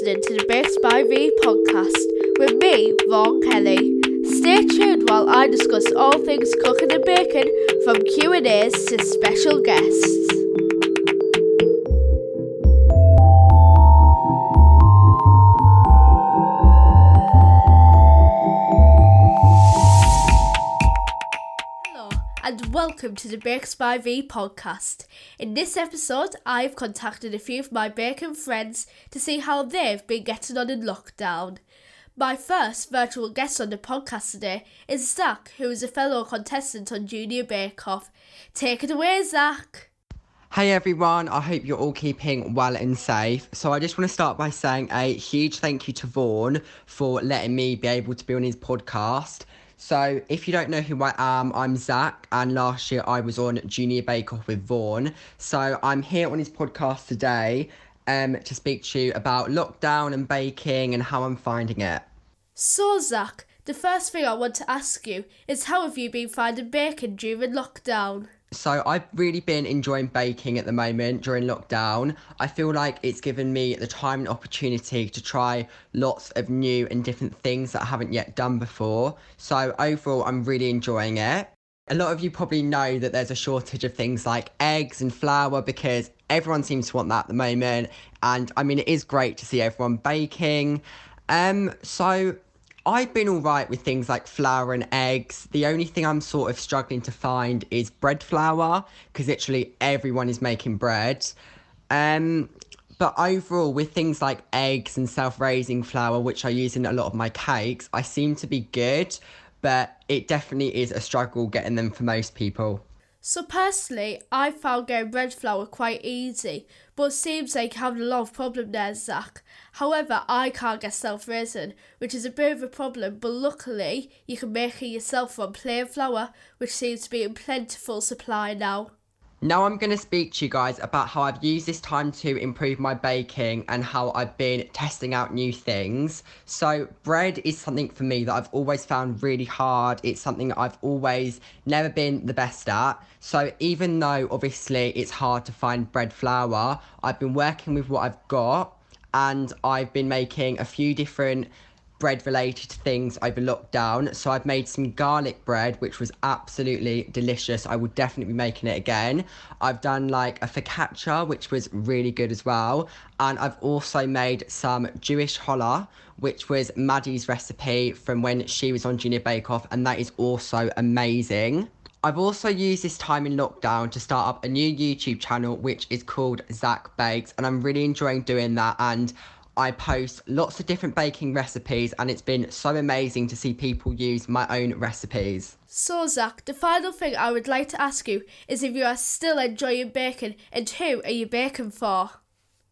listening to the Bakes by V podcast with me, Vaughn Kelly. Stay tuned while I discuss all things cooking and baking from Q&As to special guests. Welcome to the Bakes by V podcast. In this episode, I've contacted a few of my bacon friends to see how they've been getting on in lockdown. My first virtual guest on the podcast today is Zach, who is a fellow contestant on Junior Bake Off. Take it away, Zach. Hey everyone, I hope you're all keeping well and safe. So I just want to start by saying a huge thank you to Vaughan for letting me be able to be on his podcast. So if you don't know who I am, I'm Zach, and last year I was on Junior Bake Off with Vaughan. So I'm here on his podcast today um, to speak to you about lockdown and baking and how I'm finding it. So, Zach, the first thing I want to ask you is how have you been finding baking during lockdown? So I've really been enjoying baking at the moment during lockdown. I feel like it's given me the time and opportunity to try lots of new and different things that I haven't yet done before. So overall, I'm really enjoying it. A lot of you probably know that there's a shortage of things like eggs and flour because everyone seems to want that at the moment. And I mean, it is great to see everyone baking. Um, so I've been all right with things like flour and eggs. The only thing I'm sort of struggling to find is bread flour because literally everyone is making bread. Um, but overall, with things like eggs and self raising flour, which I use in a lot of my cakes, I seem to be good, but it definitely is a struggle getting them for most people. So personally, I found getting bread flour quite easy, but it seems like having a lot of problem there, Zach. However, I can't get self-raising, which is a bit of a problem, but luckily you can make it yourself from plain flour, which seems to be in plentiful supply now. Now I'm going to speak to you guys about how I've used this time to improve my baking and how I've been testing out new things. So bread is something for me that I've always found really hard. It's something I've always never been the best at. So even though obviously it's hard to find bread flour, I've been working with what I've got and I've been making a few different bread related things over lockdown. So I've made some garlic bread, which was absolutely delicious. I would definitely be making it again. I've done like a focaccia, which was really good as well. And I've also made some Jewish challah, which was Maddie's recipe from when she was on Junior Bake Off, and that is also amazing. I've also used this time in lockdown to start up a new YouTube channel, which is called Zach Bakes, and I'm really enjoying doing that. And I post lots of different baking recipes, and it's been so amazing to see people use my own recipes. So, Zach, the final thing I would like to ask you is if you are still enjoying baking and who are you baking for?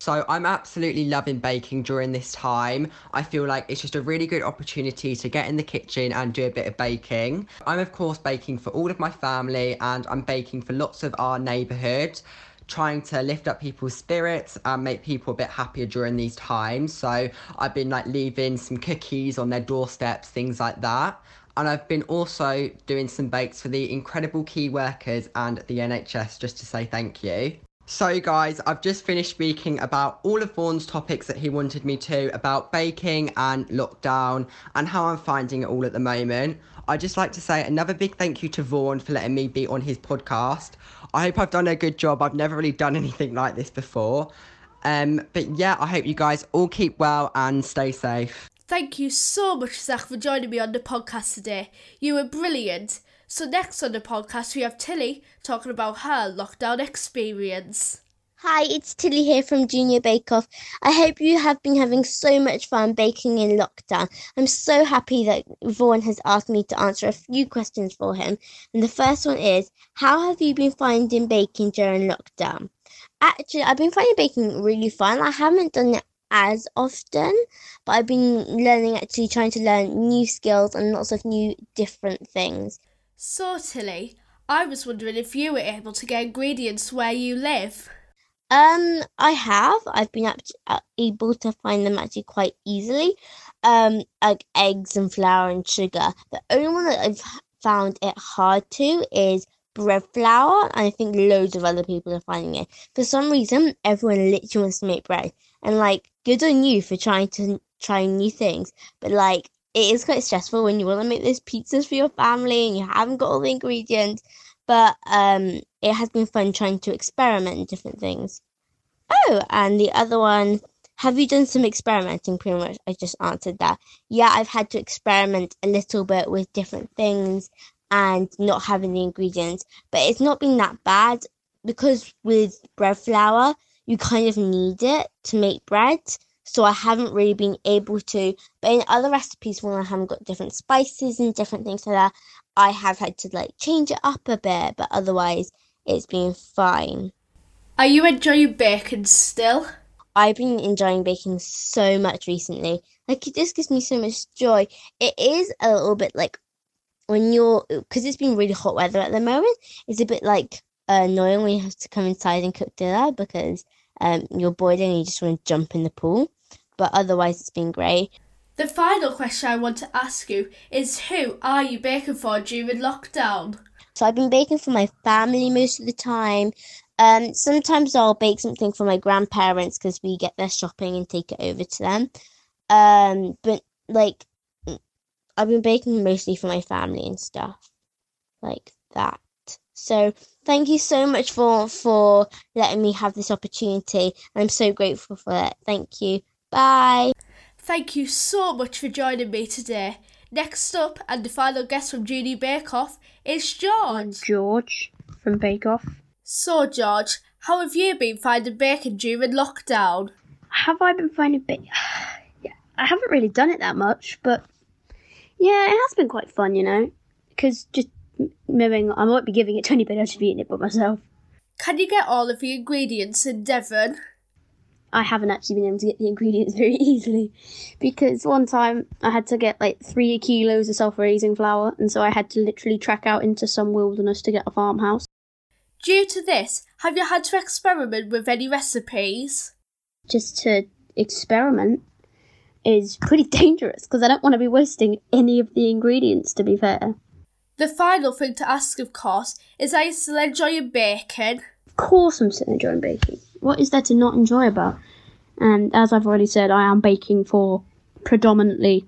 So, I'm absolutely loving baking during this time. I feel like it's just a really good opportunity to get in the kitchen and do a bit of baking. I'm, of course, baking for all of my family, and I'm baking for lots of our neighbourhood trying to lift up people's spirits and make people a bit happier during these times. So I've been like leaving some cookies on their doorsteps, things like that. And I've been also doing some bakes for the incredible key workers and the NHS just to say thank you. So, guys, I've just finished speaking about all of Vaughan's topics that he wanted me to about baking and lockdown and how I'm finding it all at the moment. I'd just like to say another big thank you to Vaughan for letting me be on his podcast. I hope I've done a good job. I've never really done anything like this before. Um, but yeah, I hope you guys all keep well and stay safe. Thank you so much, Zach, for joining me on the podcast today. You were brilliant. So, next on the podcast, we have Tilly talking about her lockdown experience. Hi, it's Tilly here from Junior Bake Off. I hope you have been having so much fun baking in lockdown. I'm so happy that Vaughan has asked me to answer a few questions for him. And the first one is How have you been finding baking during lockdown? Actually, I've been finding baking really fun. I haven't done it as often, but I've been learning actually trying to learn new skills and lots of new different things. Tilly, I was wondering if you were able to get ingredients where you live. Um, I have. I've been uh, able to find them actually quite easily. Um, like eggs and flour and sugar. The only one that I've found it hard to is bread flour, and I think loads of other people are finding it. For some reason, everyone literally wants to make bread, and like good on you for trying to try new things. But like, it is quite stressful when you want to make those pizzas for your family and you haven't got all the ingredients. But um, it has been fun trying to experiment in different things. Oh, and the other one, have you done some experimenting? Pretty much, I just answered that. Yeah, I've had to experiment a little bit with different things and not having the ingredients, but it's not been that bad because with bread flour, you kind of need it to make bread. So I haven't really been able to. But in other recipes, when I haven't got different spices and different things like that, I have had to like change it up a bit. But otherwise, it's been fine. Are you enjoying baking still? I've been enjoying baking so much recently. Like it just gives me so much joy. It is a little bit like when you're because it's been really hot weather at the moment. It's a bit like annoying when you have to come inside and cook dinner because um, you're boiling and you just want to jump in the pool. But otherwise, it's been great. The final question I want to ask you is who are you baking for during lockdown? So I've been baking for my family most of the time. Um, sometimes I'll bake something for my grandparents because we get their shopping and take it over to them. Um, but like, I've been baking mostly for my family and stuff like that. So thank you so much for for letting me have this opportunity. I'm so grateful for it. Thank you. Bye. Thank you so much for joining me today. Next up, and the final guest from Junior Bake Off is George. George from Bake Off. So, George, how have you been finding baking during lockdown? Have I been finding bake? yeah, I haven't really done it that much, but yeah, it has been quite fun, you know, because just knowing I might be giving it to anybody else who's eating it but myself. Can you get all of the ingredients in Devon? I haven't actually been able to get the ingredients very easily because one time I had to get like three kilos of self raising flour, and so I had to literally trek out into some wilderness to get a farmhouse. Due to this, have you had to experiment with any recipes? Just to experiment is pretty dangerous because I don't want to be wasting any of the ingredients, to be fair. The final thing to ask, of course, is are you still enjoying baking? Of course, I'm still enjoying baking. What is there to not enjoy about? And as I've already said, I am baking for predominantly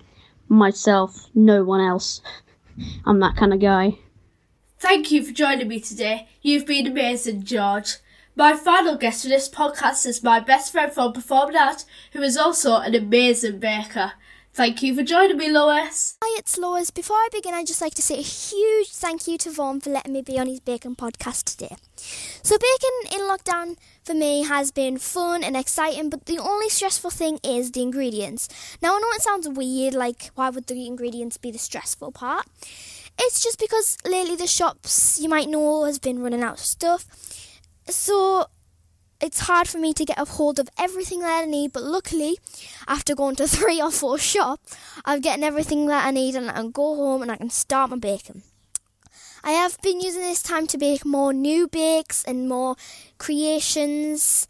myself, no one else. I'm that kind of guy. Thank you for joining me today. You've been amazing, George. My final guest for this podcast is my best friend from Performing Art, who is also an amazing baker. Thank you for joining me, Lois. Hi, it's Lois. Before I begin, I'd just like to say a huge thank you to Vaughan for letting me be on his bacon podcast today. So, baking in lockdown for me has been fun and exciting, but the only stressful thing is the ingredients. Now, I know it sounds weird, like, why would the ingredients be the stressful part? It's just because lately the shops, you might know, has been running out of stuff. So, it's hard for me to get a hold of everything that I need, but luckily, after going to three or four shops, I'm getting everything that I need and I can go home and I can start my baking. I have been using this time to bake more new bakes and more creations,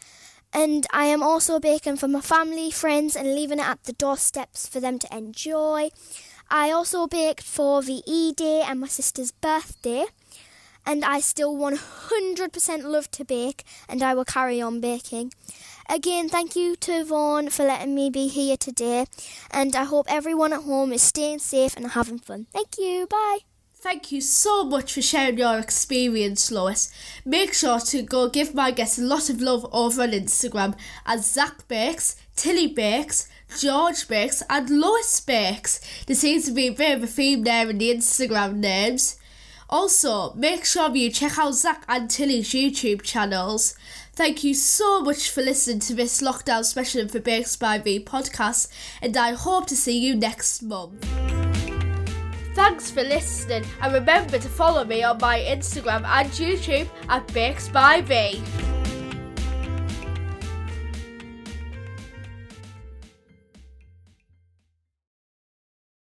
and I am also baking for my family, friends, and leaving it at the doorsteps for them to enjoy. I also baked for the E Day and my sister's birthday and I still 100% love to bake, and I will carry on baking. Again, thank you to Vaughan for letting me be here today, and I hope everyone at home is staying safe and having fun. Thank you, bye. Thank you so much for sharing your experience, Lois. Make sure to go give my guests a lot of love over on Instagram as Zach Bakes, Tilly Bakes, George Bakes, and Lois Bakes. There seems to be a bit of a theme there in the Instagram names. Also, make sure you check out Zach and Tilly's YouTube channels. Thank you so much for listening to this lockdown special for Bakes by V podcast, and I hope to see you next month. Thanks for listening, and remember to follow me on my Instagram and YouTube at Bakes by V.